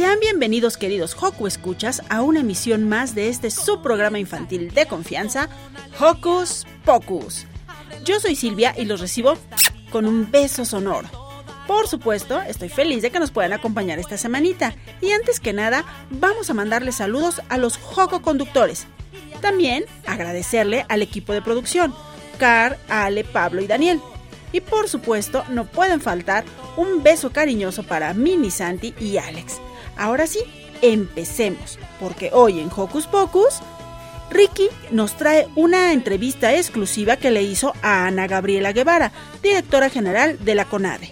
Sean bienvenidos, queridos Hoku Escuchas, a una emisión más de este subprograma infantil de confianza, Hocus Pocus. Yo soy Silvia y los recibo con un beso sonoro. Por supuesto, estoy feliz de que nos puedan acompañar esta semanita. Y antes que nada, vamos a mandarle saludos a los Joco conductores. También agradecerle al equipo de producción, Car, Ale, Pablo y Daniel. Y por supuesto, no pueden faltar un beso cariñoso para Mini Santi y Alex. Ahora sí, empecemos, porque hoy en Hocus Pocus, Ricky nos trae una entrevista exclusiva que le hizo a Ana Gabriela Guevara, directora general de la CONADE.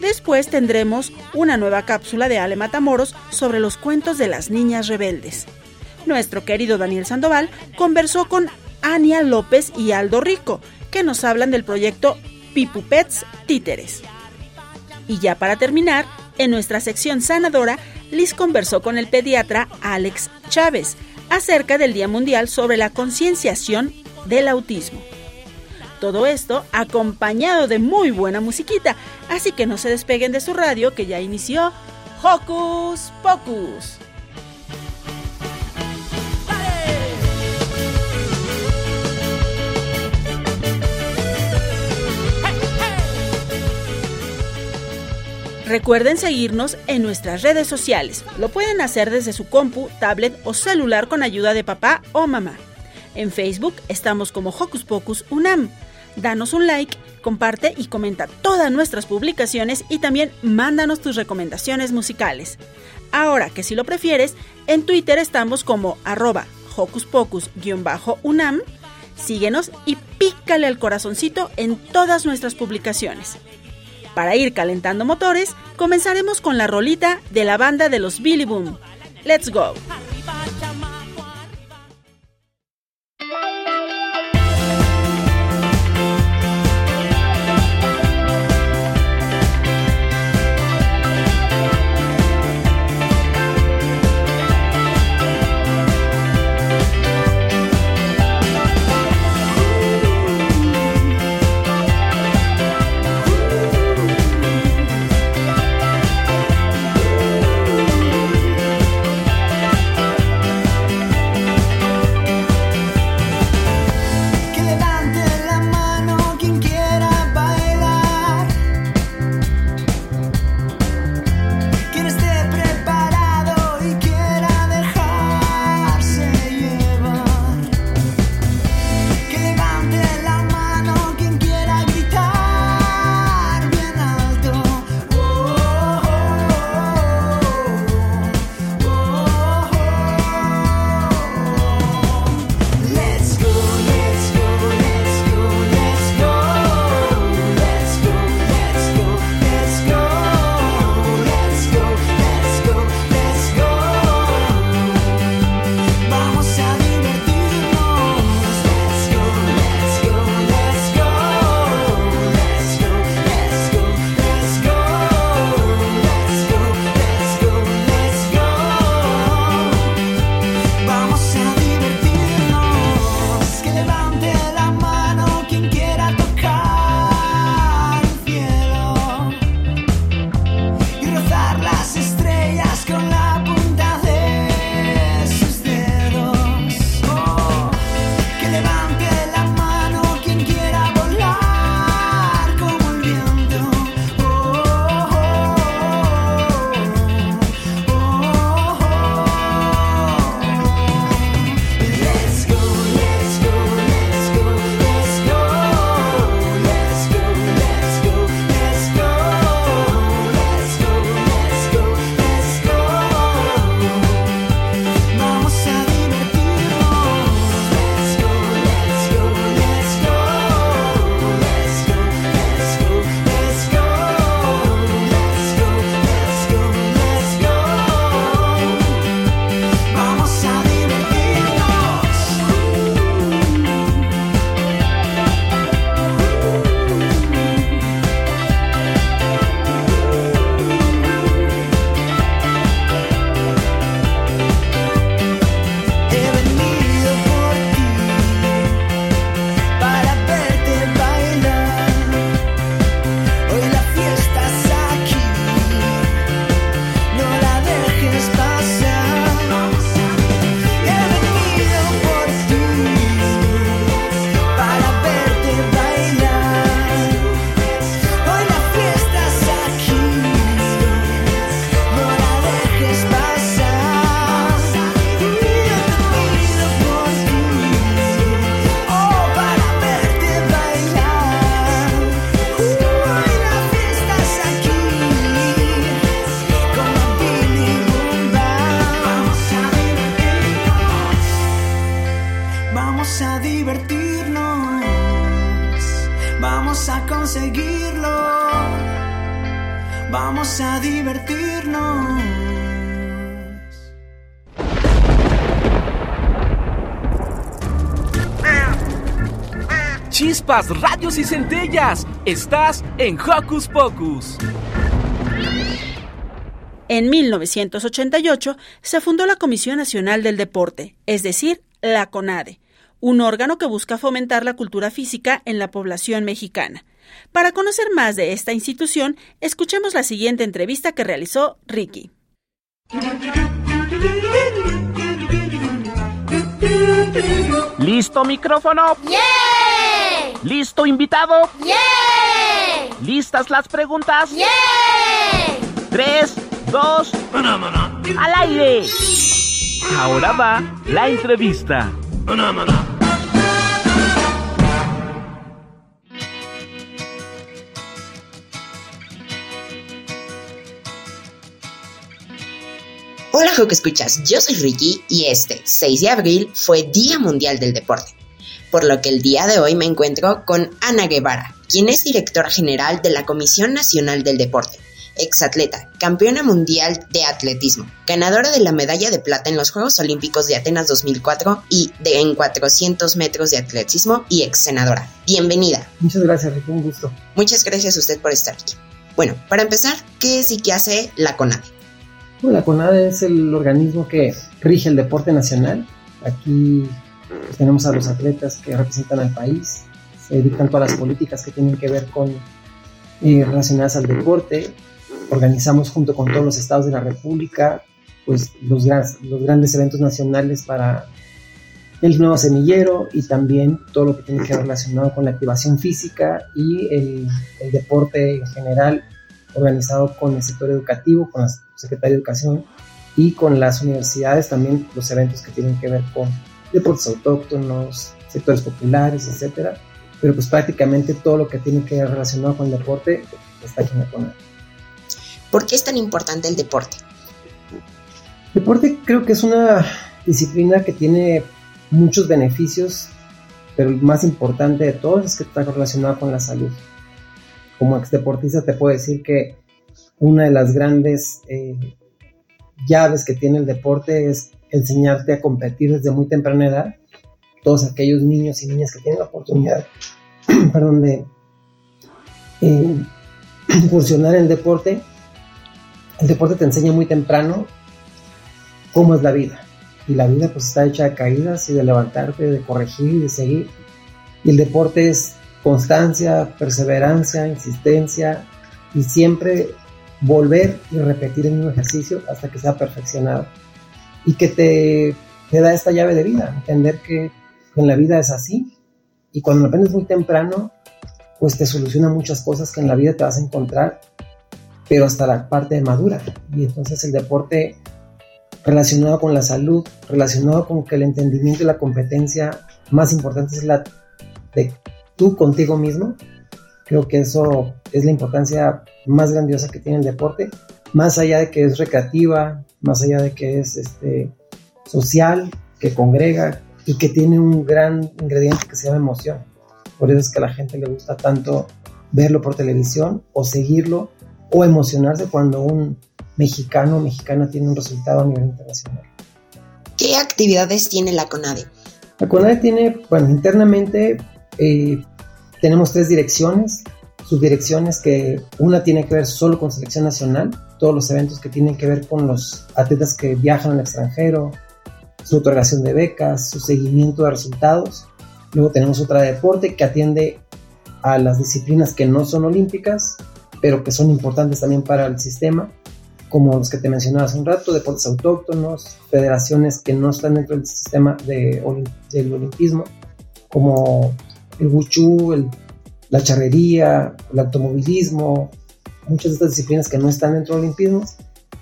Después tendremos una nueva cápsula de Ale Matamoros sobre los cuentos de las niñas rebeldes. Nuestro querido Daniel Sandoval conversó con Ania López y Aldo Rico, que nos hablan del proyecto Pipupets Títeres. Y ya para terminar, en nuestra sección sanadora, Liz conversó con el pediatra Alex Chávez acerca del Día Mundial sobre la concienciación del autismo. Todo esto acompañado de muy buena musiquita, así que no se despeguen de su radio que ya inició Hocus Pocus. Recuerden seguirnos en nuestras redes sociales. Lo pueden hacer desde su compu, tablet o celular con ayuda de papá o mamá. En Facebook estamos como Hocus Pocus Unam. Danos un like, comparte y comenta todas nuestras publicaciones y también mándanos tus recomendaciones musicales. Ahora que si lo prefieres, en Twitter estamos como arroba Hocus Pocus-Unam. Síguenos y pícale al corazoncito en todas nuestras publicaciones. Para ir calentando motores, comenzaremos con la rolita de la banda de los Billy Boom. Let's go. Chispas, radios y centellas. Estás en Hocus Pocus. En 1988 se fundó la Comisión Nacional del Deporte, es decir, la CONADE, un órgano que busca fomentar la cultura física en la población mexicana. Para conocer más de esta institución, escuchemos la siguiente entrevista que realizó Ricky. ¿Listo micrófono? ¡Yeah! ¿Listo invitado? ¡Yeah! ¿Listas las preguntas? ¡Yeah! Tres, dos, al aire. Ahora va la entrevista. Hola, que escuchas. Yo soy Ricky y este 6 de abril fue Día Mundial del Deporte. Por lo que el día de hoy me encuentro con Ana Guevara, quien es directora general de la Comisión Nacional del Deporte, exatleta, campeona mundial de atletismo, ganadora de la medalla de plata en los Juegos Olímpicos de Atenas 2004 y de en 400 metros de atletismo y ex senadora. Bienvenida. Muchas gracias, Ricky, un gusto. Muchas gracias a usted por estar aquí. Bueno, para empezar, ¿qué es y qué hace la CONADE? Bueno, la CONADE es el organismo que rige el deporte nacional. Aquí pues, tenemos a los atletas que representan al país, se dictan todas las políticas que tienen que ver con eh, relacionadas al deporte. Organizamos junto con todos los estados de la República pues los, los grandes eventos nacionales para el nuevo semillero y también todo lo que tiene que ver relacionado con la activación física y el, el deporte en general organizado con el sector educativo, con la Secretaría de Educación y con las universidades también los eventos que tienen que ver con deportes autóctonos, sectores populares, etcétera. Pero pues prácticamente todo lo que tiene que ver relacionado con el deporte está aquí en la CONADE. ¿Por qué es tan importante el deporte? Deporte creo que es una disciplina que tiene muchos beneficios, pero el más importante de todos es que está relacionado con la salud. Como ex deportista te puedo decir que una de las grandes eh, llaves que tiene el deporte es enseñarte a competir desde muy temprana edad. Todos aquellos niños y niñas que tienen la oportunidad, de eh, incursionar en el deporte, el deporte te enseña muy temprano cómo es la vida. Y la vida pues está hecha de caídas y de levantarte, de corregir y de seguir. Y el deporte es constancia, perseverancia, insistencia y siempre volver y repetir el mismo ejercicio hasta que sea perfeccionado. Y que te, te da esta llave de vida, entender que en la vida es así. Y cuando lo aprendes muy temprano, pues te soluciona muchas cosas que en la vida te vas a encontrar, pero hasta la parte madura. Y entonces el deporte relacionado con la salud, relacionado con que el entendimiento y la competencia más importante es la de tú contigo mismo, creo que eso es la importancia más grandiosa que tiene el deporte, más allá de que es recreativa, más allá de que es este, social, que congrega y que tiene un gran ingrediente que se llama emoción. Por eso es que a la gente le gusta tanto verlo por televisión o seguirlo o emocionarse cuando un mexicano o mexicana tiene un resultado a nivel internacional. ¿Qué actividades tiene la CONADE? La CONADE tiene, bueno, internamente eh, tenemos tres direcciones, subdirecciones que una tiene que ver solo con selección nacional, todos los eventos que tienen que ver con los atletas que viajan al extranjero, su otorgación de becas, su seguimiento de resultados. Luego tenemos otra de deporte que atiende a las disciplinas que no son olímpicas, pero que son importantes también para el sistema, como los que te mencionaba hace un rato, deportes autóctonos, federaciones que no están dentro del sistema de, del olimpismo, como el wuchu, el, la charrería, el automovilismo, muchas de estas disciplinas que no están dentro del olimpismo,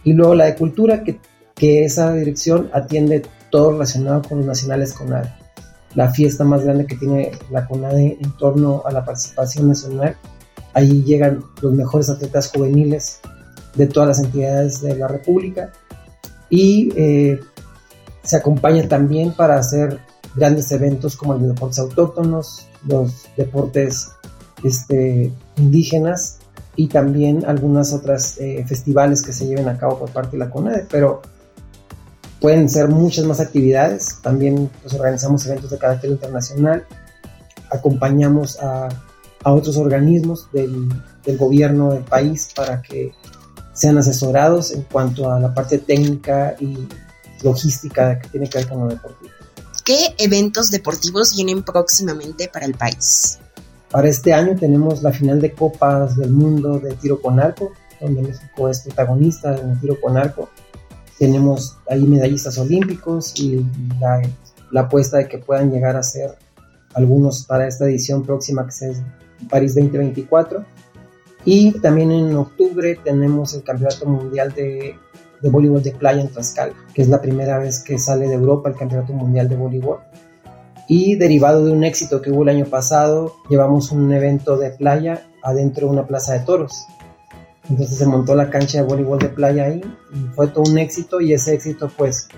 y luego la de cultura, que, que esa dirección atiende todo relacionado con los nacionales CONADE. La fiesta más grande que tiene la CONADE en torno a la participación nacional. Ahí llegan los mejores atletas juveniles de todas las entidades de la República y eh, se acompaña también para hacer grandes eventos como el de deportes autóctonos, los deportes este, indígenas y también algunas otras eh, festivales que se lleven a cabo por parte de la CONADE, pero pueden ser muchas más actividades. También pues, organizamos eventos de carácter internacional, acompañamos a, a otros organismos del, del, gobierno del país para que sean asesorados en cuanto a la parte técnica y logística que tiene que ver con lo deportivo. ¿Qué eventos deportivos vienen próximamente para el país? Para este año tenemos la final de Copas del Mundo de tiro con arco, donde México es protagonista en el tiro con arco tenemos ahí medallistas olímpicos y la, la, apuesta de que puedan llegar a ser algunos para esta edición próxima que es París 2024. Y también en octubre tenemos el Campeonato Mundial de, de Voleibol de Playa en Tlaxcala, que es la primera vez que sale de Europa el Campeonato Mundial de Voleibol. Y derivado de un éxito que hubo el año pasado, llevamos un evento de playa adentro de una plaza de toros. Entonces se montó la cancha de voleibol de playa ahí y fue todo un éxito y ese éxito pues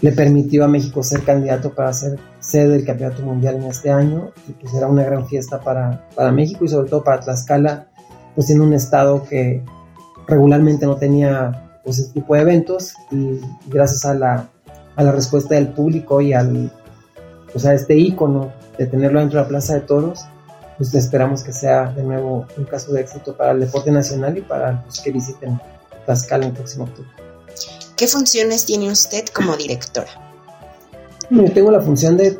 le permitió a México ser candidato para ser sede del Campeonato Mundial en este año y pues era una gran fiesta para, para México y sobre todo para Tlaxcala, pues en un estado que regularmente no tenía pues este tipo de eventos y gracias a la, a la respuesta del público y al pues a este ícono de tenerlo dentro de la Plaza de Toros, pues esperamos que sea de nuevo un caso de éxito para el deporte nacional y para los que visiten Tlaxcala en el próximo octubre. ¿Qué funciones tiene usted como directora? Yo tengo la función de,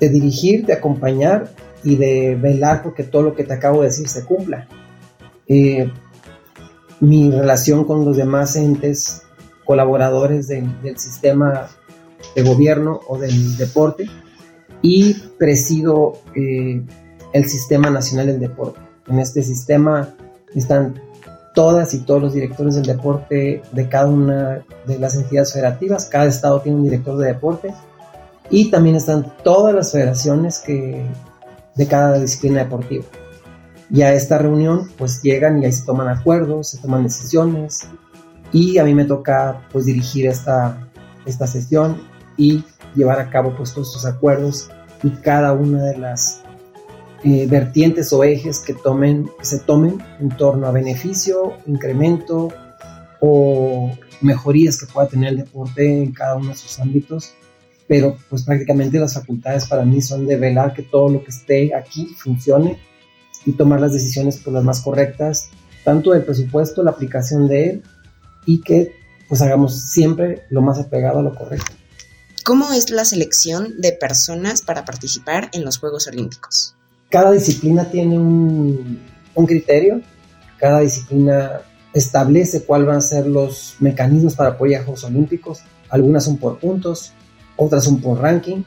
de dirigir, de acompañar y de velar porque todo lo que te acabo de decir se cumpla. Eh, mi relación con los demás entes colaboradores del, del sistema de gobierno o del deporte y presido eh, el Sistema Nacional del Deporte. En este sistema están todas y todos los directores del deporte de cada una de las entidades federativas. Cada estado tiene un director de deporte y también están todas las federaciones que, de cada disciplina deportiva. Y a esta reunión pues llegan y ahí se toman acuerdos, se toman decisiones y a mí me toca pues dirigir esta, esta sesión y llevar a cabo pues todos estos acuerdos y cada una de las eh, vertientes o ejes que, tomen, que se tomen en torno a beneficio, incremento o mejorías que pueda tener el deporte en cada uno de sus ámbitos. Pero pues prácticamente las facultades para mí son de velar que todo lo que esté aquí funcione y tomar las decisiones por pues, las más correctas, tanto del presupuesto, la aplicación de él y que pues hagamos siempre lo más apegado a lo correcto. ¿Cómo es la selección de personas para participar en los Juegos Olímpicos? Cada disciplina tiene un, criterio, cada disciplina establece cuáles van a ser los mecanismos para apoyar Juegos Olímpicos. Algunas son por puntos, otras son por ranking.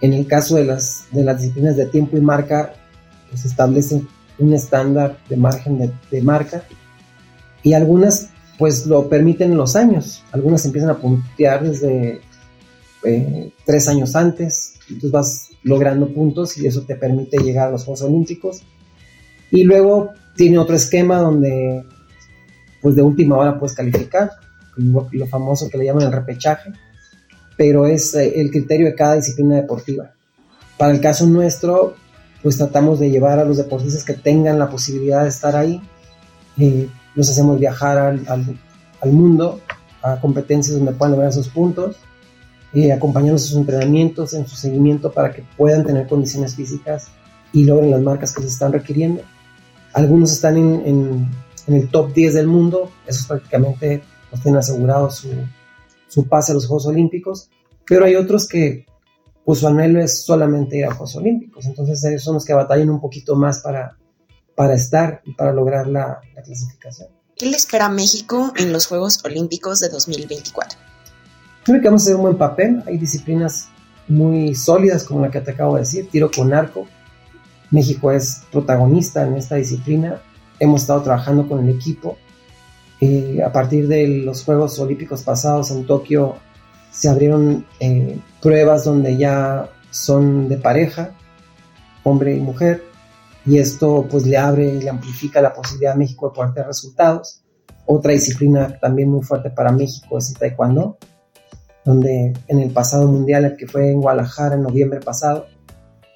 En el caso de las, de las disciplinas de tiempo y marca, pues establece un estándar de margen de, marca y algunas pues lo permiten los años. Algunas empiezan a puntear desde eh, tres años antes, entonces vas logrando puntos y eso te permite llegar a los Juegos Olímpicos. Y luego tiene otro esquema donde pues de última hora puedes calificar, lo, lo famoso que le llaman el repechaje, pero es eh, el criterio de cada disciplina deportiva. Para el caso nuestro, pues tratamos de llevar a los deportistas que tengan la posibilidad de estar ahí, eh, los hacemos viajar al, al, al mundo, a competencias donde puedan lograr esos puntos, eh, acompañando sus entrenamientos, en su seguimiento para que puedan tener condiciones físicas y logren las marcas que se están requiriendo. Algunos están en, en, en el top 10 del mundo, esos prácticamente pues, tienen asegurado su, su pase a los Juegos Olímpicos, pero hay otros que pues su anhelo es solamente ir a Juegos Olímpicos, entonces ellos son los que batallan un poquito más para, para estar y para lograr la, la clasificación. ¿Qué le espera a México en los Juegos Olímpicos de 2024? Creo que vamos a hacer un buen papel. Hay disciplinas muy sólidas como la que te acabo de decir, tiro con arco. México es protagonista en esta disciplina. Hemos estado trabajando con el equipo. Eh, a partir de los Juegos Olímpicos pasados en Tokio se abrieron eh, pruebas donde ya son de pareja, hombre y mujer, y esto pues le abre y le amplifica la posibilidad a México de poder tener resultados. Otra disciplina también muy fuerte para México es el taekwondo donde en el pasado mundial, el que fue en Guadalajara en noviembre pasado,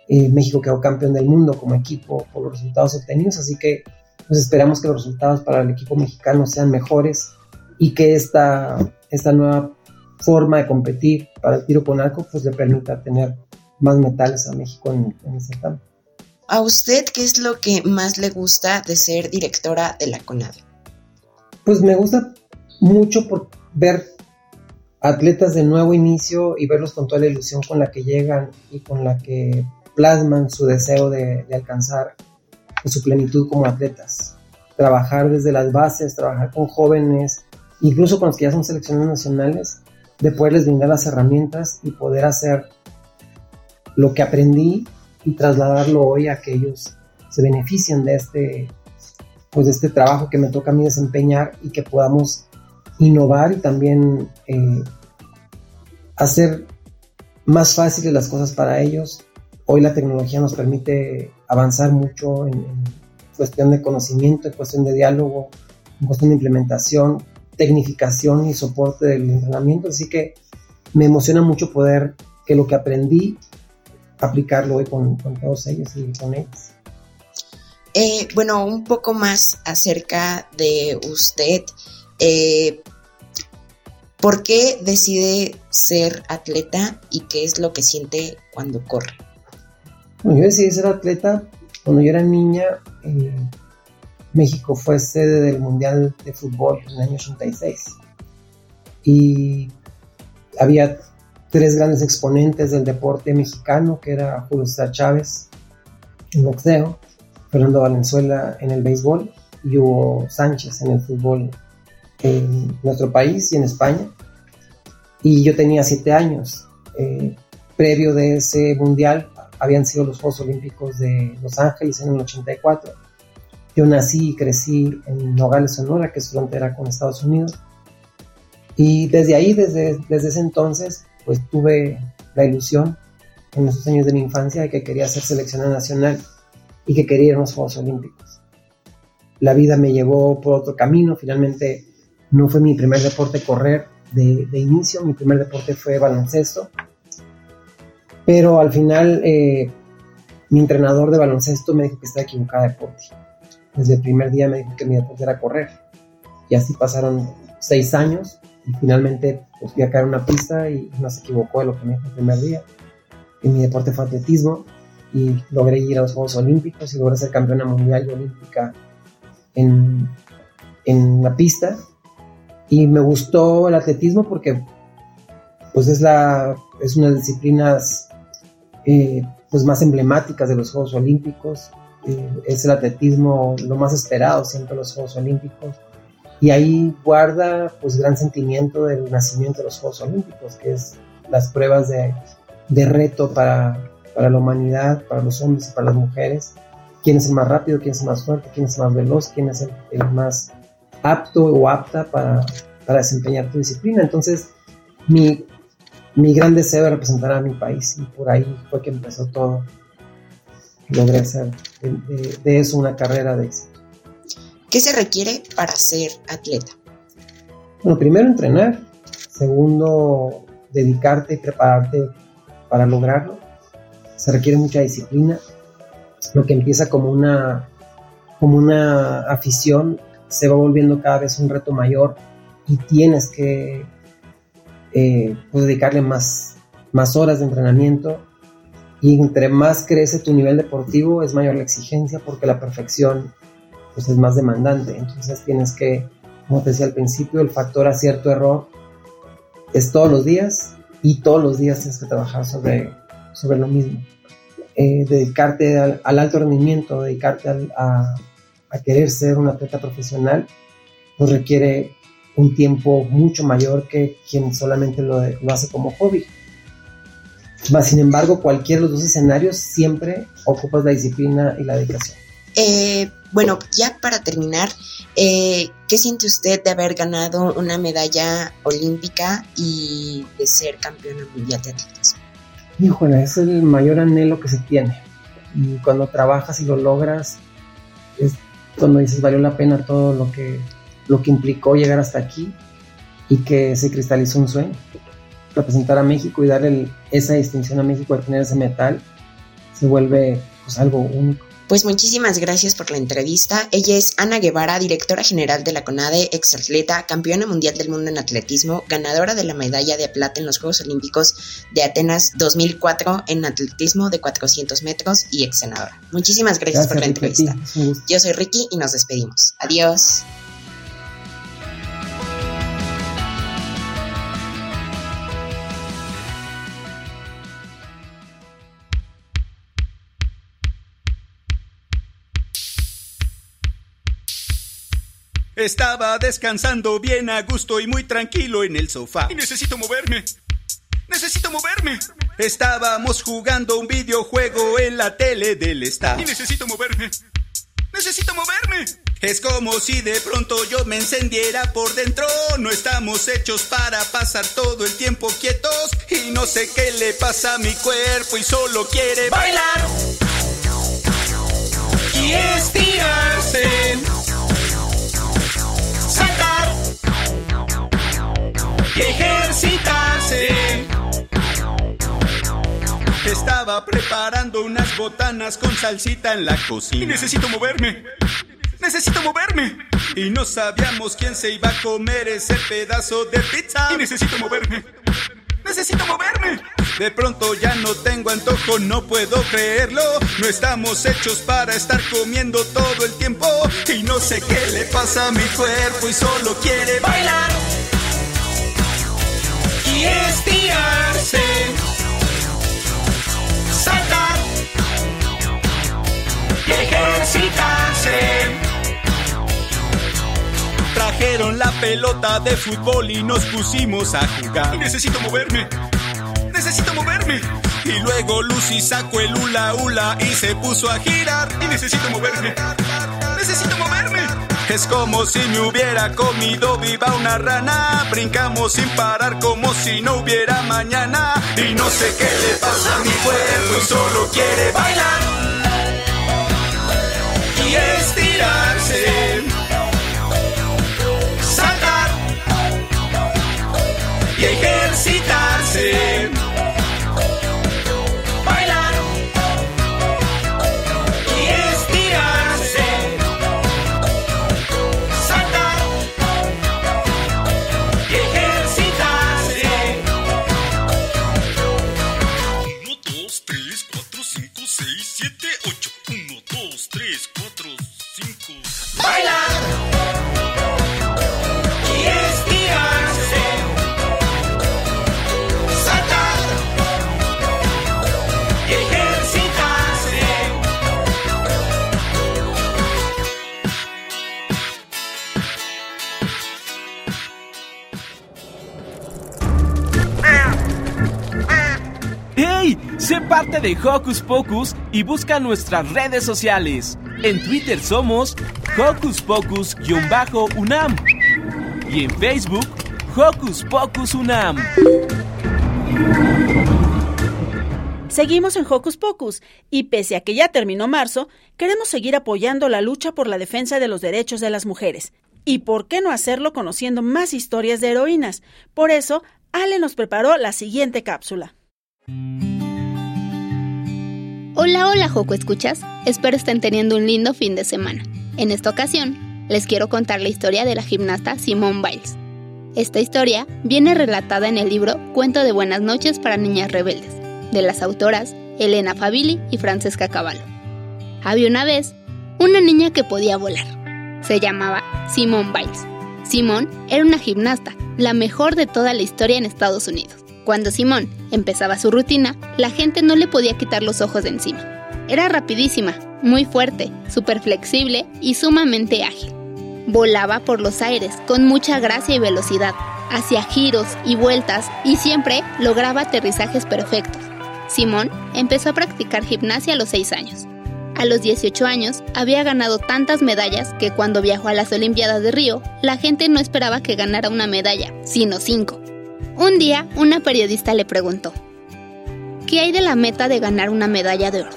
eh, México quedó campeón del mundo como equipo por los resultados obtenidos, así que pues esperamos que los resultados para el equipo mexicano sean mejores y que esta, esta nueva forma de competir para el tiro con arco pues le permita tener más metales a México en, en el certamen. ¿A usted qué es lo que más le gusta de ser directora de la CONADE? Pues me gusta mucho por ver atletas de nuevo inicio y verlos con toda la ilusión con la que llegan y con la que plasman su deseo de, de alcanzar su plenitud como atletas. Trabajar desde las bases, trabajar con jóvenes, incluso con los que ya son seleccionados nacionales, de poderles brindar las herramientas y poder hacer lo que aprendí y trasladarlo hoy a que ellos se beneficien de este, pues de este trabajo que me toca a mí desempeñar y que podamos innovar y también eh, hacer más fáciles las cosas para ellos. Hoy la tecnología nos permite avanzar mucho en, cuestión de conocimiento, en cuestión de diálogo, en cuestión de implementación, tecnificación y soporte del entrenamiento. Así que me emociona mucho poder que lo que aprendí, aplicarlo hoy con, con todos ellos y con ellos. Eh, bueno, un poco más acerca de usted. Eh, ¿Por qué decide ser atleta y qué es lo que siente cuando corre? Bueno, yo decidí ser atleta cuando yo era niña. Eh, México fue sede del Mundial de Fútbol en el año 86. Y había tres grandes exponentes del deporte mexicano, que era Julio César Chávez en boxeo, Fernando Valenzuela en el béisbol y Hugo Sánchez en el fútbol en nuestro país y en España. Y yo tenía siete años. Eh, previo de ese mundial habían sido los Juegos Olímpicos de Los Ángeles en el 84. Yo nací y crecí en Nogales, Sonora, que es frontera con Estados Unidos. Y desde ahí, desde, desde ese entonces, pues tuve la ilusión en esos años de mi infancia de que quería ser seleccionada nacional y que quería ir a los Juegos Olímpicos. La vida me llevó por otro camino, finalmente no fue mi primer deporte correr de, inicio, mi primer deporte fue baloncesto, pero al final eh, mi entrenador de baloncesto me dijo que estaba equivocada de deporte. Desde el primer día me dijo que mi deporte era correr. Y así pasaron seis años y finalmente pues, fui a caer una pista y no se equivocó de lo que me dijo el primer día. Y mi deporte fue atletismo y logré ir a los Juegos Olímpicos y logré ser campeona mundial y olímpica en, en la pista. Y me gustó el atletismo porque pues es, la, es una de las disciplinas eh, pues más emblemáticas de los Juegos Olímpicos. Eh, es el atletismo lo más esperado siempre en los Juegos Olímpicos. Y ahí guarda pues gran sentimiento del nacimiento de los Juegos Olímpicos, que es las pruebas de, de reto para, para la humanidad, para los hombres y para las mujeres. ¿Quién es el más rápido? ¿Quién es el más fuerte? ¿Quién es el más veloz? ¿Quién es el, el más apto o apta para, para, desempeñar tu disciplina? Entonces, mi, mi gran deseo es representar a mi país y por ahí fue que empezó todo. Logré hacer de, de, de eso una carrera de éxito. ¿Qué se requiere para ser atleta? Bueno, primero entrenar, segundo dedicarte y prepararte para lograrlo. Se requiere mucha disciplina. Lo que empieza como una, como una afición se va volviendo cada vez un reto mayor y tienes que eh, pues dedicarle más, más horas de entrenamiento. Y entre más crece tu nivel deportivo es mayor la exigencia porque la perfección pues es más demandante. Entonces tienes que como te decía al principio el factor acierto error es todos los días y todos los días tienes que trabajar sobre, sobre lo mismo. Eh, dedicarte al, al, alto rendimiento dedicarte al, a, a querer ser un atleta profesional pues requiere un tiempo mucho mayor que quien solamente lo, lo hace como hobby. Más sin embargo, cualquiera de los dos escenarios siempre ocupas la disciplina y la dedicación. Eh, bueno, ya para terminar, eh, ¿qué siente usted de haber ganado una medalla olímpica y de ser campeona mundial de atletismo? Híjole, es el mayor anhelo que se tiene. Y cuando trabajas y lo logras, es cuando dices valió la pena todo lo que lo que implicó llegar hasta aquí y que se cristalizó un sueño. Representar a México y darle el, esa distinción a México de tener ese metal se vuelve pues algo único. Pues muchísimas gracias por la entrevista. Ella es Ana Guevara, directora general de la CONADE, exatleta, campeona mundial del mundo en atletismo, ganadora de la medalla de plata en los Juegos Olímpicos de Atenas 2004 en atletismo de 400 metros y ex senadora. Muchísimas gracias, por la entrevista. Yo soy Ricky y nos despedimos. Adiós. Estaba descansando bien a gusto y muy tranquilo en el sofá. Y necesito moverme. Necesito moverme. Estábamos jugando un videojuego en la tele del staff. Y necesito moverme. Necesito moverme. Es como si de pronto yo me encendiera por dentro. No estamos hechos para pasar todo el tiempo quietos. Y no sé qué le pasa a mi cuerpo y solo quiere bailar. Y estirarse ejercitarse. Estaba preparando unas botanas con salsita en la cocina. Y necesito moverme. Necesito moverme. Y no sabíamos quién se iba a comer ese pedazo de pizza. Y necesito moverme. Necesito moverme. De pronto ya no tengo antojo, no puedo creerlo. No estamos hechos para estar comiendo todo el tiempo. Y no sé qué le pasa a mi cuerpo y solo quiere bailar. Y estirarse. Saltar. Y ejercitarse. Trajeron la pelota de fútbol y nos pusimos a jugar. Y necesito moverme necesito moverme. Y luego Lucy sacó el hula hula y se puso a girar. Y necesito moverme. Necesito moverme. Es como si me hubiera comido viva una rana. Brincamos sin parar como si no hubiera mañana. Y no sé qué le pasa a mi cuerpo y solo quiere bailar. Parte de Hocus Pocus y busca nuestras redes sociales. En Twitter somos Hocus Pocus-UNAM y en Facebook Hocus Pocus UNAM. Seguimos en Hocus Pocus y pese a que ya terminó marzo, queremos seguir apoyando la lucha por la defensa de los derechos de las mujeres. ¿Y por qué no hacerlo conociendo más historias de heroínas? Por eso, Ale nos preparó la siguiente cápsula. Hola, hola, Joco Escuchas. Espero estén teniendo un lindo fin de semana. En esta ocasión, les quiero contar la historia de la gimnasta Simone Biles. Esta historia viene relatada en el libro Cuento de Buenas noches para Niñas Rebeldes, de las autoras Elena Fabili y Francesca Cavallo. Había una vez una niña que podía volar. Se llamaba Simone Biles. Simone era una gimnasta, la mejor de toda la historia en Estados Unidos. Cuando Simón empezaba su rutina, la gente no le podía quitar los ojos de encima. Era rapidísima, muy fuerte, súper flexible y sumamente ágil. Volaba por los aires con mucha gracia y velocidad, hacía giros y vueltas y siempre lograba aterrizajes perfectos. Simón empezó a practicar gimnasia a los 6 años. A los 18 años había ganado tantas medallas que cuando viajó a las Olimpiadas de Río, la gente no esperaba que ganara una medalla, sino cinco. Un día, una periodista le preguntó, ¿qué hay de la meta de ganar una medalla de oro?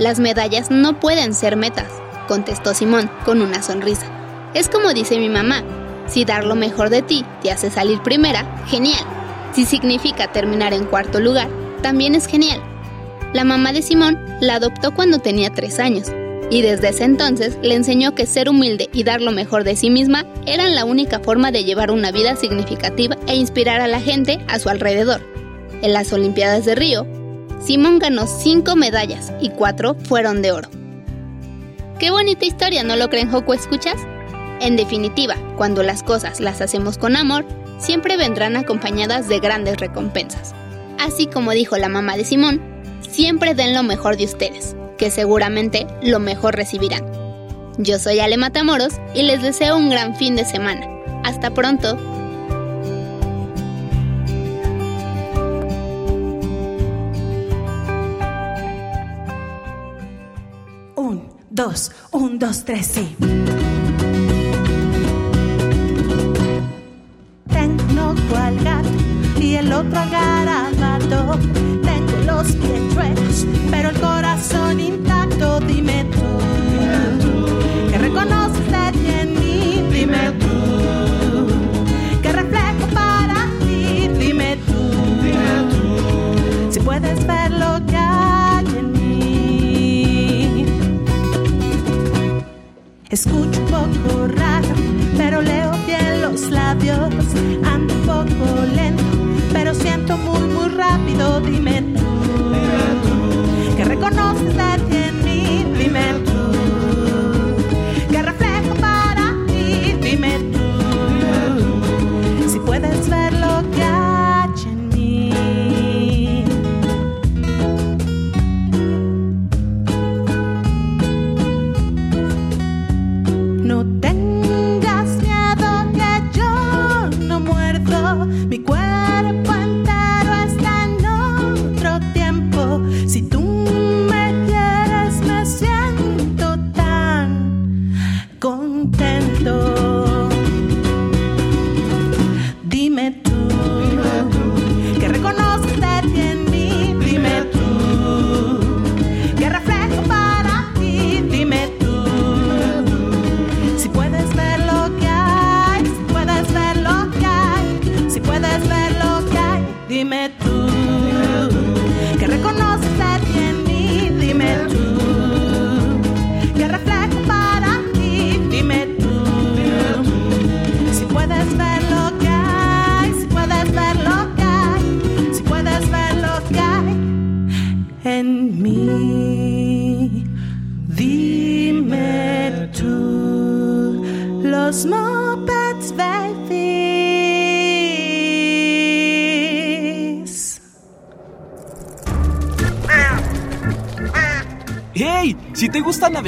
Las medallas no pueden ser metas, contestó Simón con una sonrisa. Es como dice mi mamá, si dar lo mejor de ti te hace salir primera, genial. Si significa terminar en cuarto lugar, también es genial. La mamá de Simón la adoptó cuando tenía tres años. Y desde ese entonces le enseñó que ser humilde y dar lo mejor de sí misma eran la única forma de llevar una vida significativa e inspirar a la gente a su alrededor. En las Olimpiadas de Río, Simón ganó cinco medallas y cuatro fueron de oro. Qué bonita historia, ¿no lo creen, Joco Escuchas? En definitiva, cuando las cosas las hacemos con amor, siempre vendrán acompañadas de grandes recompensas. Así como dijo la mamá de Simón, siempre den lo mejor de ustedes, que seguramente lo mejor recibirán. Yo soy Ale Matamoros y les deseo un gran fin de semana. Hasta pronto. Un, dos, un, dos, tres, sí. Tengo otro. Pies pero el corazón intacto. Dime tú, que reconoces de en mí. Dime tú, que reflejo para ti. Dime tú, si puedes ver lo que hay en mí. Escucho un poco raro, pero leo bien los labios. Ando un poco lento, pero siento muy, muy rápido. Dime tú, que reconoces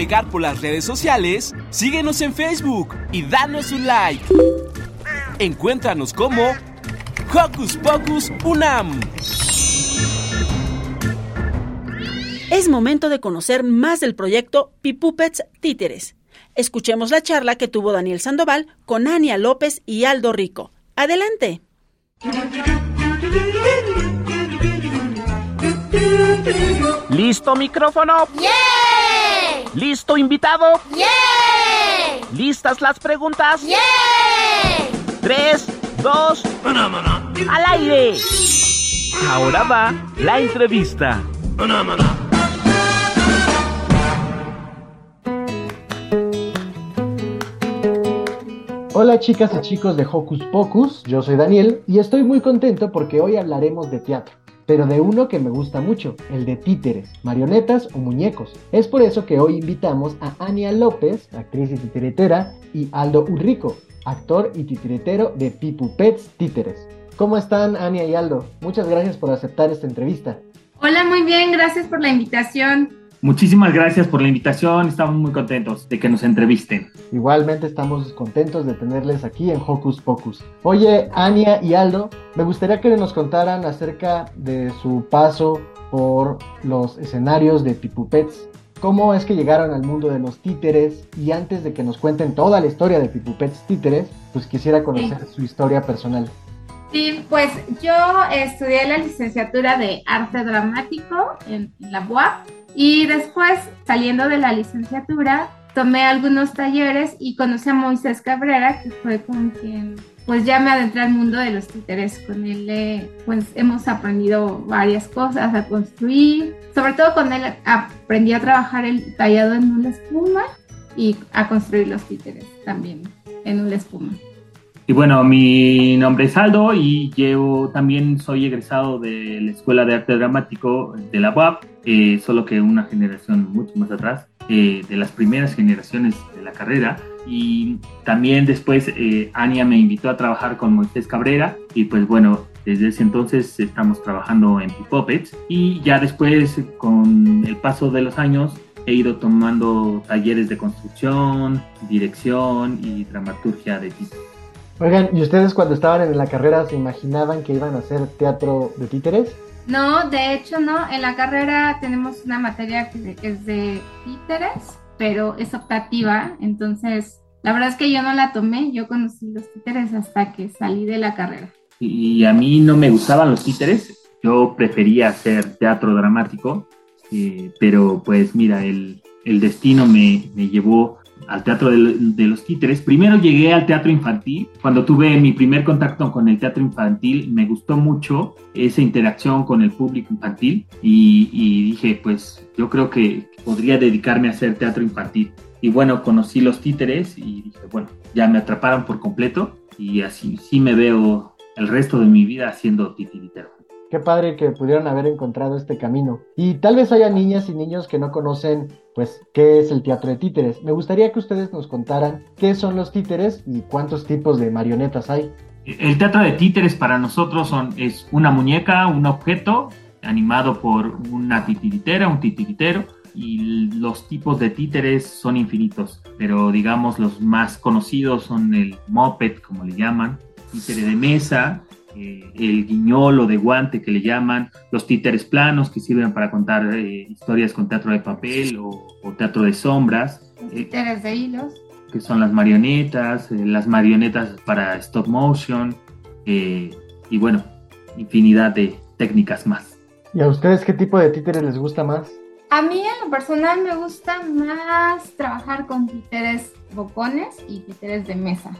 navegar por las redes sociales, síguenos en Facebook y danos un like. Encuéntranos como Hocus Pocus Unam. Es momento de conocer más del proyecto Pipupets Títeres. Escuchemos la charla que tuvo Daniel Sandoval con Ania López y Aldo Rico. Adelante. ¿Listo micrófono? ¿Listo invitado? ¿Listas las preguntas? Tres, dos, al aire. Ahora va la entrevista. Hola chicas y chicos de Hocus Pocus, yo soy Daniel y estoy muy contento porque hoy hablaremos de teatro, pero de uno que me gusta mucho, el de títeres, marionetas o muñecos. Es por eso que hoy invitamos a Ania López, actriz y titiritera, y Aldo Urrico, actor y titiritero de Pipu Pets Títeres. ¿Cómo están Ania y Aldo? Muchas gracias por aceptar esta entrevista. Hola, muy bien, gracias por la invitación. Muchísimas gracias por la invitación, estamos muy contentos de que nos entrevisten. Igualmente estamos contentos de tenerles aquí en Hocus Pocus. Oye, Ania y Aldo, me gustaría que nos contaran acerca de su paso por los escenarios de Pipupets. ¿Cómo es que llegaron al mundo de los títeres? Y antes de que nos cuenten toda la historia de Pipupets Títeres, pues quisiera conocer su historia personal. Sí, pues yo estudié la licenciatura de arte dramático en la UAP y después, saliendo de la licenciatura, tomé algunos talleres y conocí a Moisés Cabrera, que fue con quien pues ya me adentré al mundo de los títeres. Con él eh, pues hemos aprendido varias cosas, a construir. Sobre todo con él aprendí a trabajar el tallado en una espuma y a construir los títeres también en una espuma. Y bueno, mi nombre es Aldo y llevo, también soy egresado de la Escuela de Arte Dramático de la UAP, eh, solo que una generación mucho más atrás, eh, de las primeras generaciones de la carrera. Y también después eh, Ania me invitó a trabajar con Moisés Cabrera y pues bueno, desde ese entonces estamos trabajando en Pipoppets y ya después con el paso de los años he ido tomando talleres de construcción, dirección y dramaturgia de títeres. Oigan, ¿y ustedes cuando estaban en la carrera se imaginaban que iban a hacer teatro de títeres? No, de hecho no. En la carrera tenemos una materia que es de títeres, pero es optativa. Entonces, la verdad es que yo no la tomé. Yo conocí los títeres hasta que salí de la carrera. Y a mí no me gustaban los títeres. Yo prefería hacer teatro dramático. Eh, pero pues mira, el, el destino me, me llevó al teatro de, los títeres. Primero llegué al teatro infantil. Cuando tuve mi primer contacto con el teatro infantil, me gustó mucho esa interacción con el público infantil y, y dije, pues yo creo que podría dedicarme a hacer teatro infantil. Y bueno, conocí los títeres y dije, bueno, ya me atraparon por completo y así sí me veo el resto de mi vida haciendo titiritero. Qué padre que pudieron haber encontrado este camino. Y tal vez haya niñas y niños que no conocen, pues, qué es el teatro de títeres. Me gustaría que ustedes nos contaran qué son los títeres y cuántos tipos de marionetas hay. El teatro de títeres para nosotros es una muñeca, un objeto animado por una titiritera, un titiritero, y los tipos de títeres son infinitos, pero digamos los más conocidos son el moped, como le llaman, títere de mesa, eh, el guiñolo de guante que le llaman, los títeres planos que sirven para contar eh, historias con teatro de papel o, o teatro de sombras. Los títeres de hilos. Que son las marionetas, eh, las marionetas para stop motion y bueno, infinidad de técnicas más. ¿Y a ustedes qué tipo de títeres les gusta más? A mí en lo personal me gusta más trabajar con títeres bocones y títeres de mesa.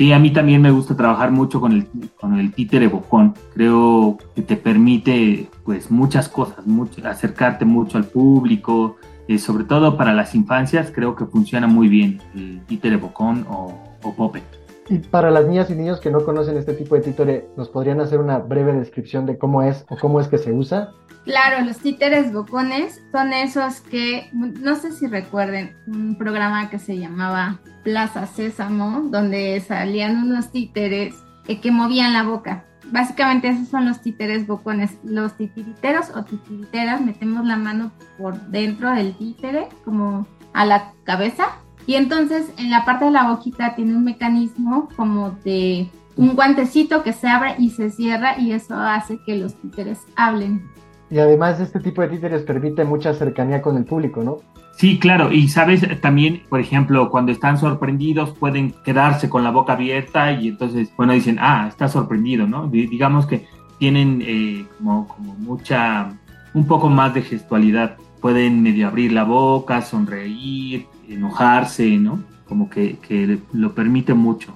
Sí, a mí también me gusta trabajar mucho con el, con el títere bocón. Creo que te permite pues muchas cosas, acercarte mucho al público, eh, sobre todo para las infancias creo que funciona muy bien el títere bocón o, o puppet. Y para las niñas y niños que no conocen este tipo de títere, ¿nos podrían hacer una breve descripción de cómo es o cómo es que se usa? Claro, los títeres bocones son esos que, no sé si recuerden, un programa que se llamaba Plaza Sésamo, donde salían unos títeres que movían la boca. Básicamente esos son los títeres bocones. Los titiriteros o titiriteras metemos la mano por dentro del títere, como a la cabeza, y entonces en la parte de la boquita tiene un mecanismo como de un guantecito que se abre y se cierra y eso hace que los títeres hablen. Y además este tipo de títeres permite mucha cercanía con el público, ¿no? Sí, claro, y sabes también, por ejemplo, cuando están sorprendidos pueden quedarse con la boca abierta y entonces, bueno, dicen, ah, está sorprendido, ¿no? D digamos que tienen eh, como, como mucha, un poco más de gestualidad. Pueden medio abrir la boca, sonreír, enojarse, ¿no? Como que, que lo permite mucho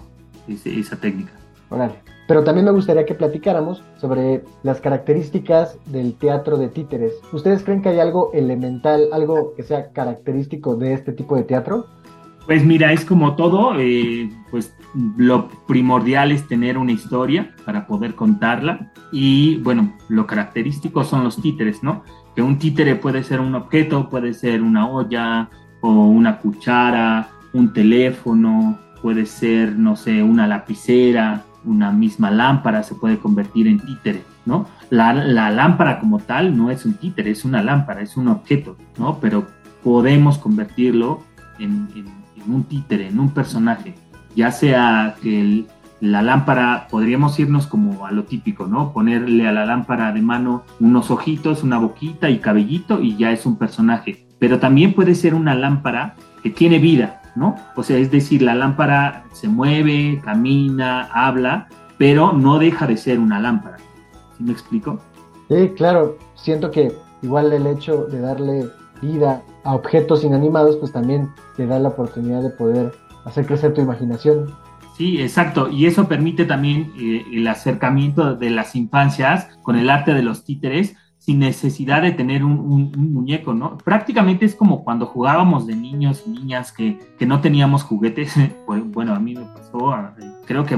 ese, esa técnica. Órale. Pero también me gustaría que platicáramos sobre las características del teatro de títeres. ¿Ustedes creen que hay algo elemental, algo que sea característico de este tipo de teatro? Pues mira, es como todo, eh, pues lo primordial es tener una historia para poder contarla y bueno, lo característico son los títeres, ¿no? Que un títere puede ser un objeto, puede ser una olla o una cuchara, un teléfono, puede ser, no sé, una lapicera, una misma lámpara se puede convertir en títere, ¿no? La, lámpara como tal no es un títere, es una lámpara, es un objeto, ¿no? Pero podemos convertirlo en, un títere, en un personaje, ya sea que la lámpara, podríamos irnos como a lo típico, ¿no? Ponerle a la lámpara de mano unos ojitos, una boquita y cabellito y ya es un personaje. Pero también puede ser una lámpara que tiene vida, ¿no? O sea, es decir, la lámpara se mueve, camina, habla, pero no deja de ser una lámpara. ¿Sí me explico? Sí, claro. Siento que igual el hecho de darle vida a objetos inanimados, pues también te da la oportunidad de poder hacer crecer tu imaginación. Sí, exacto. Y eso permite también eh, el acercamiento de las infancias con el arte de los títeres sin necesidad de tener un, muñeco, ¿no? Prácticamente es como cuando jugábamos de niños y niñas que, que no teníamos juguetes. Bueno, a mí me pasó, creo que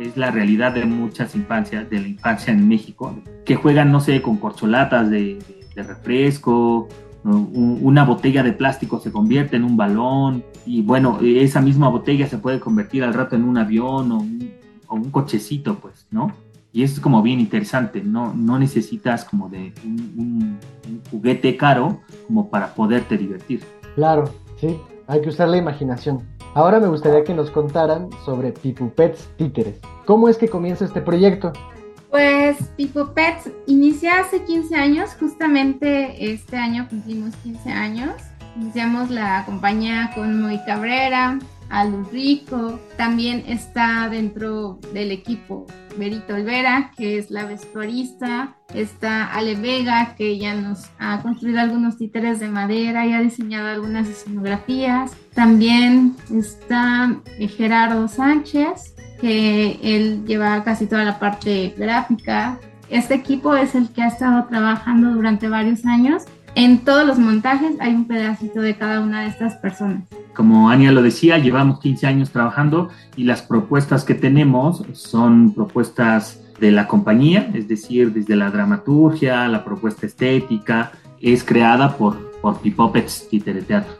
es la realidad de muchas infancias, de la infancia en México, que juegan, no sé, con corcholatas de, refresco, una botella de plástico se convierte en un balón y bueno, esa misma botella se puede convertir al rato en un avión o un, o un cochecito, pues, ¿no? Y eso es como bien interesante, no, no necesitas como de un, un- un juguete caro como para poderte divertir. Claro, sí, hay que usar la imaginación. Ahora me gustaría que nos contaran sobre Pipupets Títeres. ¿Cómo es que comienza este proyecto? Pues Pipo Pets inicia hace 15 años, justamente este año cumplimos 15 años. Iniciamos la compañía con Moy Cabrera, Alu Rico, también está dentro del equipo Berito Olvera, que es la vestuarista, está Ale Vega, que ya nos ha construido algunos títeres de madera y ha diseñado algunas escenografías. También está eh, Gerardo Sánchez, que él lleva casi toda la parte gráfica. Este equipo es el que ha estado trabajando durante varios años. En todos los montajes hay un pedacito de cada una de estas personas. Como Ania lo decía, llevamos 15 años trabajando y las propuestas que tenemos son propuestas de la compañía, es decir, desde la dramaturgia, la propuesta estética, es creada por, por Pipopets Títere Teatro.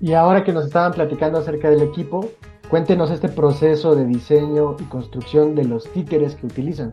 Y ahora que nos estaban platicando acerca del equipo, cuéntenos este proceso de diseño y construcción de los títeres que utilizan.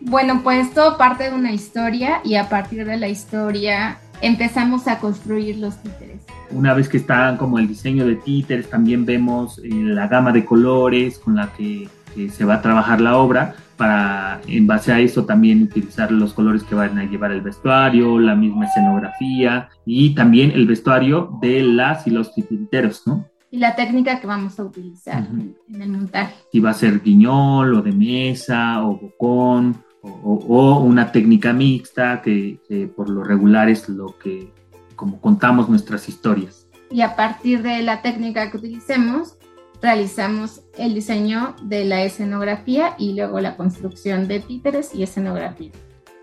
Bueno, pues todo parte de una historia y a partir de la historia empezamos a construir los títeres. Una vez que está como el diseño de títeres, también vemos eh, la gama de colores con la que, que se va a trabajar la obra para en base a eso también utilizar los colores que van a llevar el vestuario, la misma escenografía y también el vestuario de las y los titiriteros, ¿no? Y la técnica que vamos a utilizar Ujú. en, en el montaje. Si va a ser guiñol o de mesa o bocón o, o- una técnica mixta que, que por lo regular es lo que como contamos nuestras historias. y a partir de la técnica que utilicemos, realizamos el diseño de la escenografía y luego la construcción de títeres y escenografía.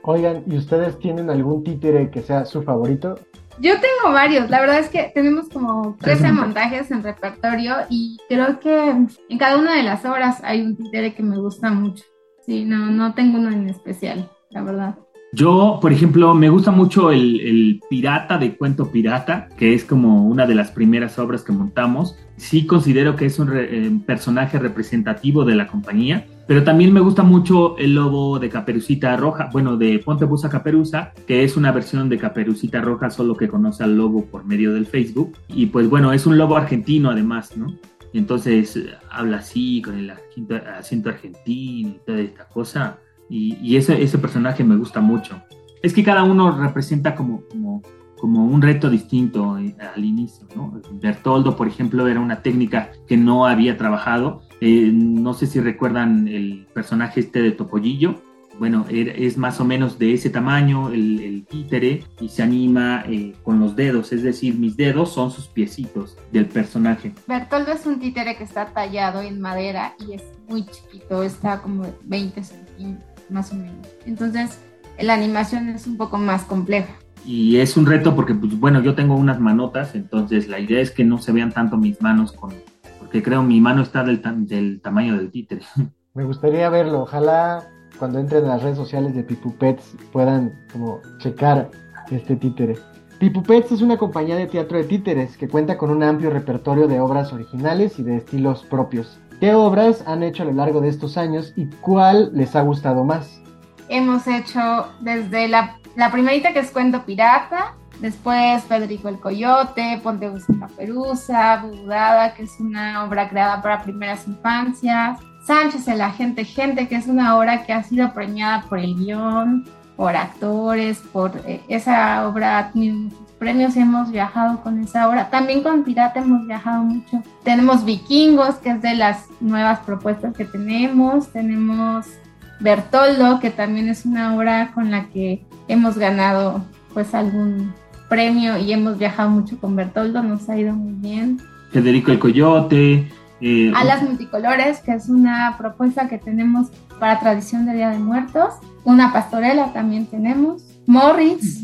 Oigan, ¿y ustedes tienen algún títere que sea su favorito? Yo tengo varios, la verdad es que tenemos como 13 Trece montajes en repertorio y creo que en cada una de las obras hay un títere que me gusta mucho. Sí, no, no tengo uno en especial, la verdad. Yo, por ejemplo, me gusta mucho el, el Pirata de Cuento Pirata, que es como una de las primeras obras que montamos. Sí considero que es un eh, personaje representativo de la compañía, pero también me gusta mucho el lobo de Caperucita Roja, bueno, de Ponte Busa Caperuza, que es una versión de Caperucita Roja, solo que conoce al lobo por medio del Facebook. Y pues bueno, es un lobo argentino además, ¿no? Entonces eh, habla así, con el acento, acento argentino y toda esta cosa. Y, y ese, ese personaje me gusta mucho. Es que cada uno representa como, como, como un reto distinto eh, al inicio, ¿no? Bertoldo, por ejemplo, era una técnica que no había trabajado. Eh, no sé si recuerdan el personaje este de Topollillo. Bueno, era- es más o menos de ese tamaño el, el títere y se anima eh, con los dedos, es decir, mis dedos son sus piecitos del personaje. Bertoldo es un títere que está tallado en madera y es muy chiquito, está como 20 centímetros más o menos. Entonces, la animación es un poco más compleja. Y es un reto porque, pues, bueno, yo tengo unas manotas, entonces la idea es que no se vean tanto mis manos, con, porque creo mi mano está del, tam- del tamaño del títere. Me gustaría verlo. Ojalá cuando entren a las redes sociales de Pipupets puedan como checar este títere. Pipupets es una compañía de teatro de títeres que cuenta con un amplio repertorio de obras originales y de estilos propios. ¿Qué obras han hecho a lo largo de estos años y cuál les ha gustado más? Hemos hecho desde la, la primerita que es Cuento Pirata, después Federico el Coyote, Ponte Busca Caperuza, Budada, que es una obra creada para primeras infancias, Sánchez el Agente Gente, que es una obra que ha sido premiada por el guion, por actores, por eh, esa obra premios hemos viajado con esa obra. También con Pirata hemos viajado mucho. Tenemos Vikingos, que es de las nuevas propuestas que tenemos. Tenemos Bertoldo, que también es una obra con la que hemos ganado pues algún premio y hemos viajado mucho con Bertoldo, nos ha ido muy bien. Federico el Coyote, Eh, Alas multicolores, que es una propuesta que tenemos para tradición de Día de Muertos. Una pastorela también tenemos. Morris.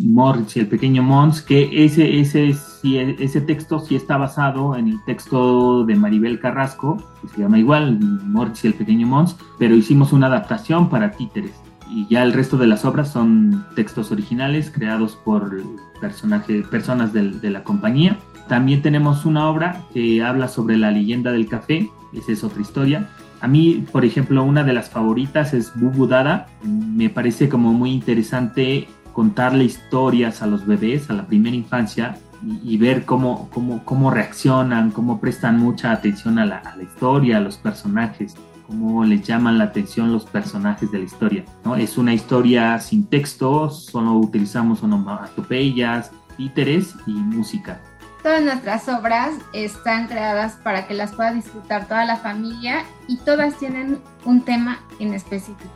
Y el pequeño Mons, que ese, ese, ese texto sí está basado en el texto de Maribel Carrasco, que se llama igual, Moritz y el pequeño Mons, pero hicimos una adaptación para títeres. Y ya el resto de las obras son textos originales creados por personaje, personas del- de la compañía. También tenemos una obra que habla sobre la leyenda del café, esa es otra historia. A mí, por ejemplo, una de las favoritas es Bubu Dada. Me parece como muy interesante contarle historias a los bebés, a la primera infancia, y, ver cómo, cómo, cómo reaccionan, cómo prestan mucha atención a la, a la historia, a los personajes, cómo les llaman la atención los personajes de la historia. ¿no? Es una historia sin texto, solo utilizamos onomatopeyas, títeres y música. Todas nuestras obras están creadas para que las pueda disfrutar toda la familia y todas tienen un tema en específico.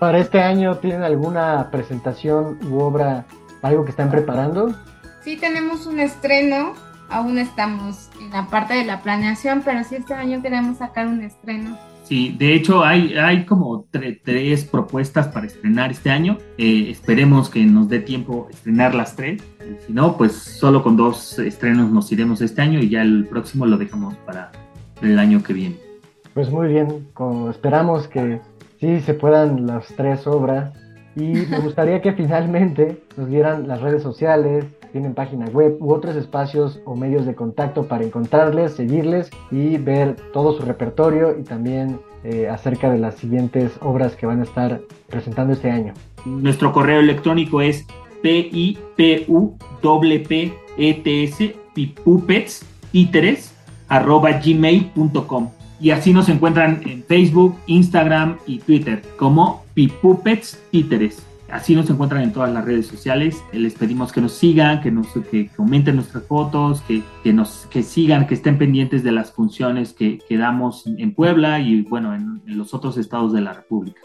¿Para este año tienen alguna presentación u obra, algo que están preparando? Sí tenemos un estreno, aún estamos en la parte de la planeación, pero sí este año queremos sacar un estreno. Sí, de hecho hay, hay como tre- tres propuestas para estrenar este año. Eh, esperemos que nos dé tiempo estrenar las tres. Si no, pues solo con dos estrenos nos iremos este año y ya el próximo lo dejamos para el año que viene. Pues muy bien, esperamos que sí se puedan las tres obras. Y me gustaría que finalmente nos dieran las redes sociales, tienen página web u otros espacios o medios de contacto para encontrarles, seguirles y ver todo su repertorio y también eh, acerca de las siguientes obras que van a estar presentando este año. Nuestro correo electrónico es p-i-p-u-p-p-e-t-s pipupets títeres arroba gmail.com y así nos encuentran en Facebook, Instagram y Twitter como pipupets títeres. Así nos encuentran en todas las redes sociales. Les pedimos que nos sigan, que nos que comenten nuestras fotos, que, que nos que sigan, que estén pendientes de las funciones que, que damos en Puebla y bueno, en- los otros estados de la República.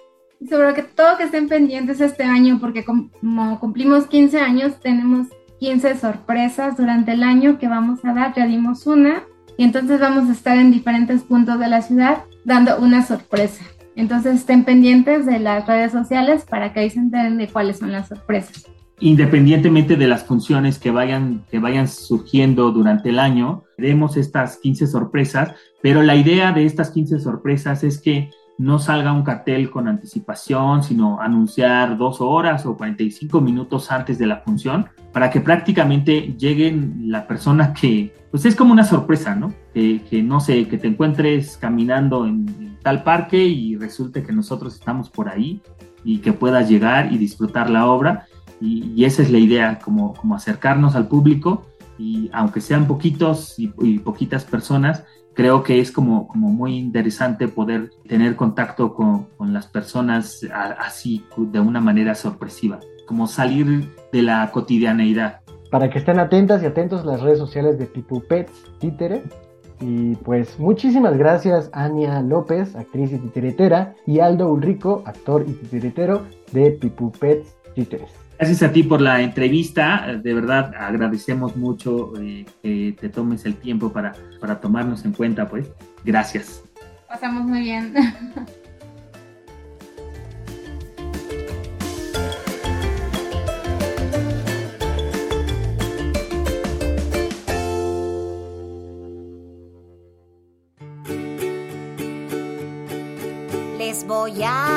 Sobre que todo que estén pendientes este año, porque com- como cumplimos 15 años, tenemos 15 sorpresas durante el año que vamos a dar. Ya dimos una y entonces vamos a estar en diferentes puntos de la ciudad dando una sorpresa. Entonces estén pendientes de las redes sociales para que ahí se enteren de cuáles son las sorpresas. independientemente de las funciones que vayan, que vayan surgiendo durante el año, haremos estas 15 sorpresas, pero la idea de estas 15 sorpresas es que no salga un cartel con anticipación, sino anunciar dos horas o 45 minutos antes de la función para que prácticamente lleguen la persona que, pues es como una sorpresa, ¿no? Que, que no sé, que te encuentres caminando en, tal parque y resulte que nosotros estamos por ahí y que puedas llegar y disfrutar la obra. Y, esa es la idea, como, como acercarnos al público y aunque sean poquitos y, poquitas personas, creo que es como, como muy interesante poder tener contacto con, con las personas así de una manera sorpresiva, como salir de la cotidianeidad. Para que estén atentas y atentos a las redes sociales de Pipupets Títere. Y pues muchísimas gracias Ania López, actriz y titiritera, y Aldo Ulrico, actor y titiritero de Pipupets Títeres. Gracias a ti por la entrevista, de verdad agradecemos mucho eh, que te tomes el tiempo para, para tomarnos en cuenta, pues gracias. Pasamos muy bien. Les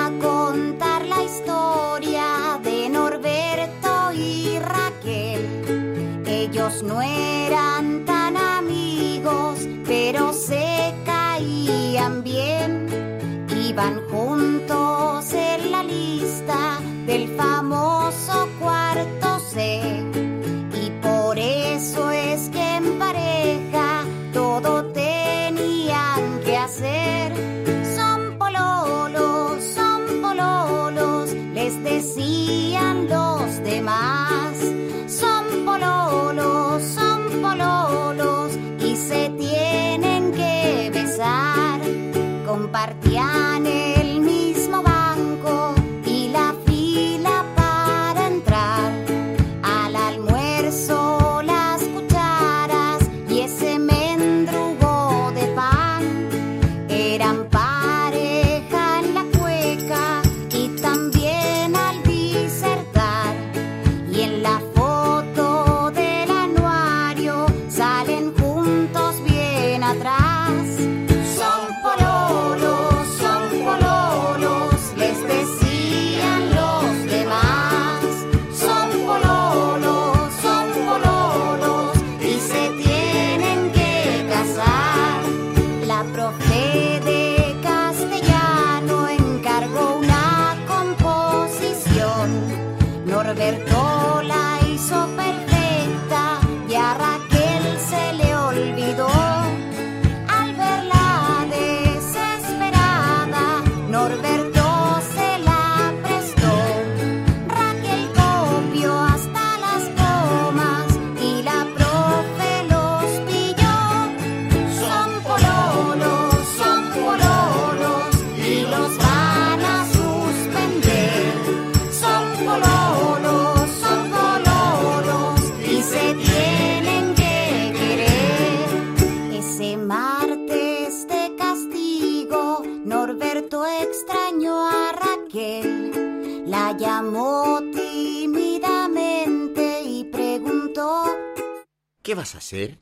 hacer?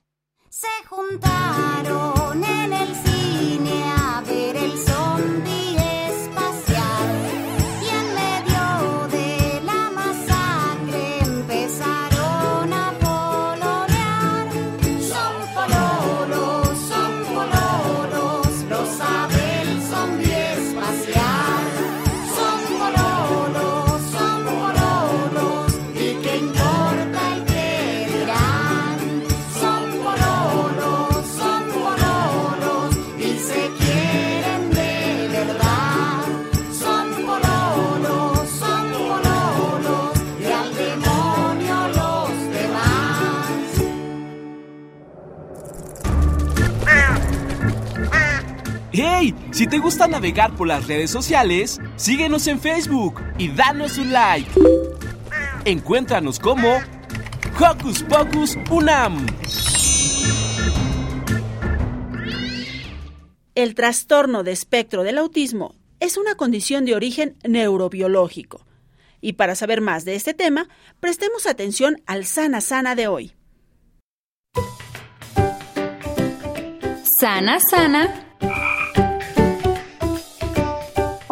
¡Hey! Si te gusta navegar por las redes sociales, síguenos en Facebook y danos un like. Encuéntranos como Hocus Pocus Unam. El trastorno de espectro del autismo es una condición de origen neurobiológico. Y para saber más de este tema, prestemos atención al Sana Sana de hoy. Sana Sana.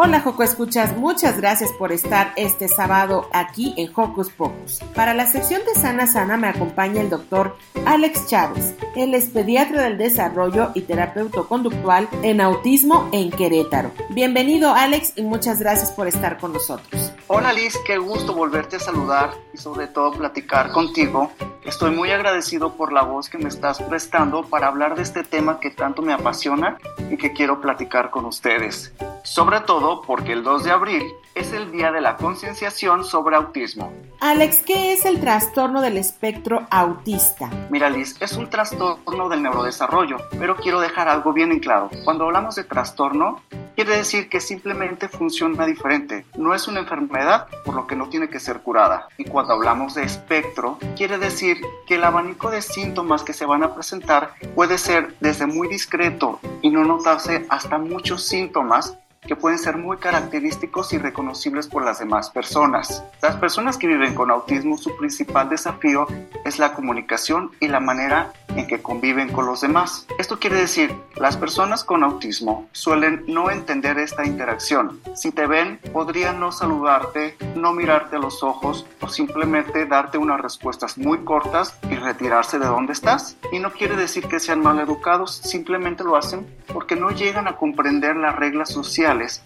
Hola Joco Escuchas, muchas gracias por estar este sábado aquí en Hocus Pocus. Para la sección de Sana Sana me acompaña el doctor Alex Chávez. Él es pediatra del desarrollo y terapeuta conductual en autismo en Querétaro. Bienvenido Alex y muchas gracias por estar con nosotros. Hola Liz, qué gusto volverte a saludar y sobre todo platicar contigo. Estoy muy agradecido por la voz que me estás prestando para hablar de este tema que tanto me apasiona y que quiero platicar con ustedes. Sobre todo porque el 2 de abril es el día de la concienciación sobre autismo. Alex, ¿qué es el trastorno del espectro autista? Mira Liz, es un trastorno del neurodesarrollo, pero quiero dejar algo bien en claro. Cuando hablamos de trastorno, quiere decir que simplemente funciona diferente. No es una enfermedad, por lo que no tiene que ser curada. Y cuando hablamos de espectro, quiere decir que el abanico de síntomas que se van a presentar puede ser desde muy discreto y no notarse hasta muchos síntomas que pueden ser muy característicos y reconocibles por las demás personas. Las personas que viven con autismo, su principal desafío es la comunicación y la manera en que conviven con los demás. Esto quiere decir, las personas con autismo suelen no entender esta interacción. Si te ven, podrían no saludarte, no mirarte a los ojos o simplemente darte unas respuestas muy cortas y retirarse de donde estás. Y no quiere decir que sean mal educados, simplemente lo hacen porque no llegan a comprender las reglas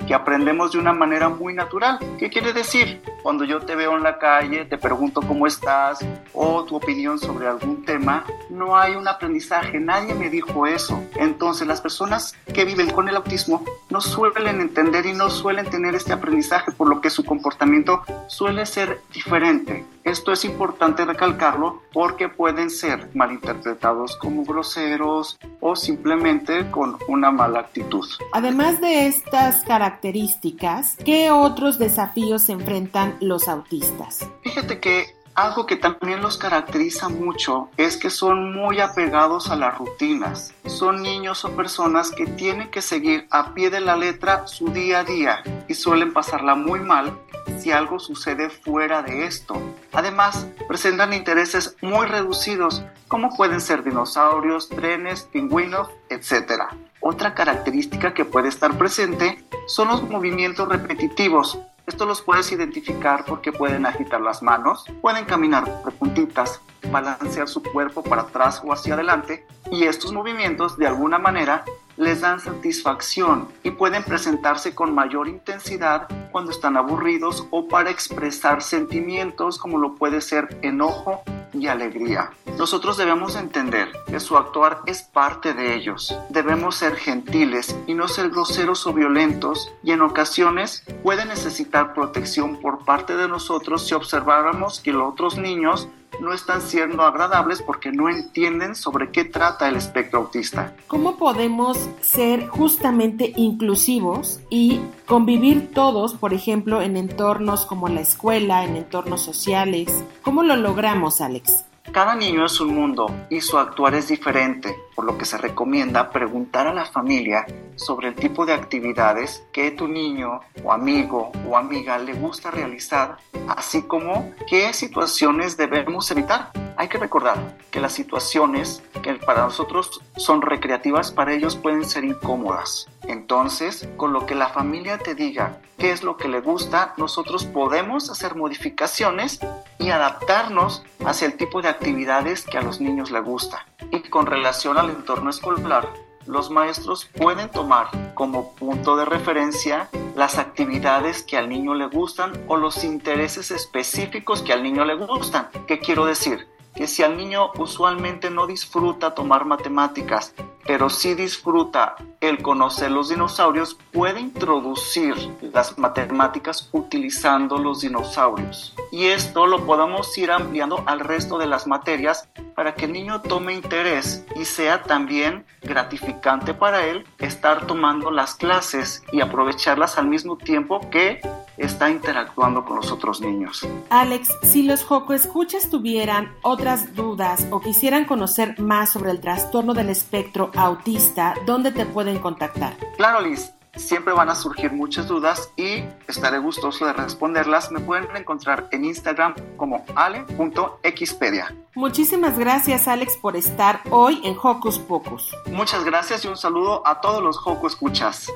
que aprendemos de una manera muy natural. ¿Qué quiere decir? Cuando yo te veo en la calle, te pregunto cómo estás o tu opinión sobre algún tema, no hay un aprendizaje, nadie me dijo eso. Entonces las personas que viven con el autismo no suelen entender y no suelen tener este aprendizaje, por lo que su comportamiento suele ser diferente. Esto es importante recalcarlo porque pueden ser malinterpretados como groseros o simplemente con una mala actitud. Además de estas características, ¿qué otros desafíos se enfrentan los autistas? Fíjate que algo que también los caracteriza mucho es que son muy apegados a las rutinas. Son niños o personas que tienen que seguir a pie de la letra su día a día y suelen pasarla muy mal si algo sucede fuera de esto. Además, presentan intereses muy reducidos como pueden ser dinosaurios, trenes, pingüinos, etc. Otra característica que puede estar presente son los movimientos repetitivos, esto los puedes identificar porque pueden agitar las manos, pueden caminar de puntitas, balancear su cuerpo para atrás o hacia adelante y estos movimientos de alguna manera les dan satisfacción y pueden presentarse con mayor intensidad cuando están aburridos o para expresar sentimientos como lo puede ser enojo y alegría. Nosotros debemos entender que su actuar es parte de ellos. Debemos ser gentiles y no ser groseros o violentos y en ocasiones pueden necesitar protección por parte de nosotros si observáramos que los otros niños no están siendo agradables porque no entienden sobre qué trata el espectro autista. ¿Cómo podemos ser justamente inclusivos y convivir todos, por ejemplo, en entornos como la escuela, en entornos sociales? ¿Cómo lo logramos, Alex? Cada niño es un mundo y su actuar es diferente, por lo que se recomienda preguntar a la familia sobre el tipo de actividades que tu niño o amigo o amiga le gusta realizar, así como qué situaciones debemos evitar. Hay que recordar que las situaciones que para nosotros son recreativas, para ellos pueden ser incómodas. Entonces, con lo que la familia te diga qué es lo que le gusta, nosotros podemos hacer modificaciones y adaptarnos hacia el tipo de actividades que a los niños les gusta. Y con relación al entorno escolar, los maestros pueden tomar como punto de referencia las actividades que al niño le gustan o los intereses específicos que al niño le gustan. ¿Qué quiero decir? Que si al niño usualmente no disfruta tomar matemáticas, pero sí disfruta el conocer los dinosaurios, puede introducir las matemáticas utilizando los dinosaurios. Y esto lo podemos ir ampliando al resto de las materias para que el niño tome interés y sea también gratificante para él estar tomando las clases y aprovecharlas al mismo tiempo que está interactuando con los otros niños. Alex, si los Joco Escuchas tuvieran otras dudas o quisieran conocer más sobre el trastorno del espectro autista, ¿dónde te pueden contactar? Claro, Liz. Siempre van a surgir muchas dudas y estaré gustoso de responderlas. Me pueden encontrar en Instagram como ale.xpedia. Muchísimas gracias Alex por estar hoy en Hocus Pocus. Muchas gracias y un saludo a todos los Joco Escuchas.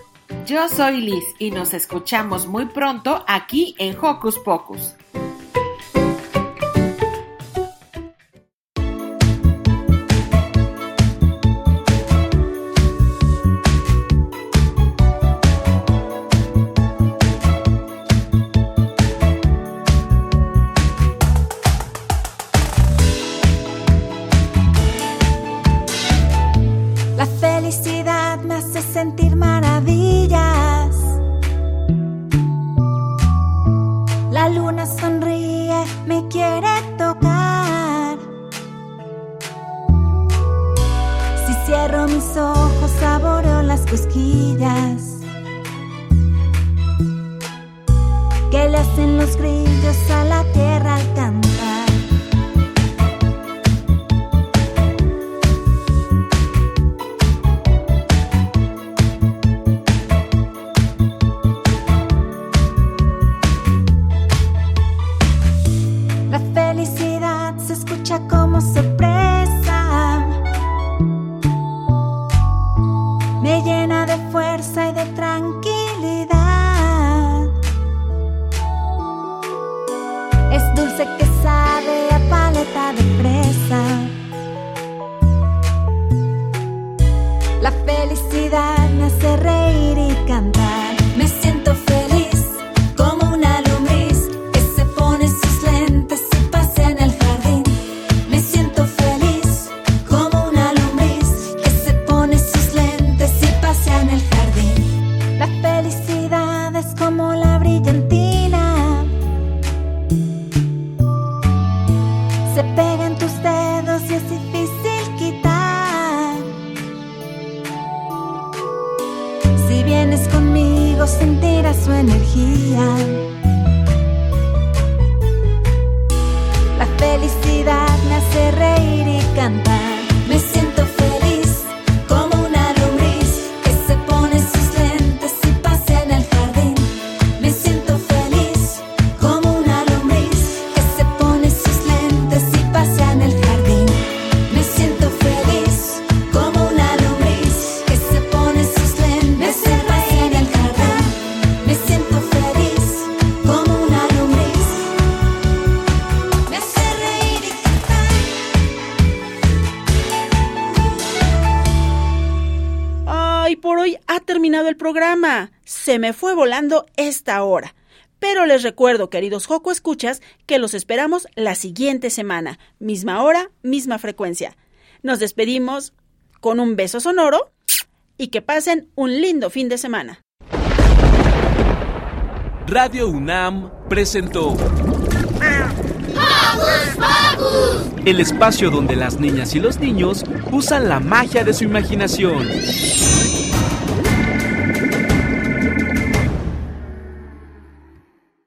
Yo soy Liz y nos escuchamos muy pronto aquí en Hocus Pocus. Se me fue volando esta hora. Pero les recuerdo, queridos Joco Escuchas, que los esperamos la siguiente semana. Misma hora, misma frecuencia. Nos despedimos con un beso sonoro y que pasen un lindo fin de semana. Radio UNAM presentó el espacio donde las niñas y los niños usan la magia de su imaginación.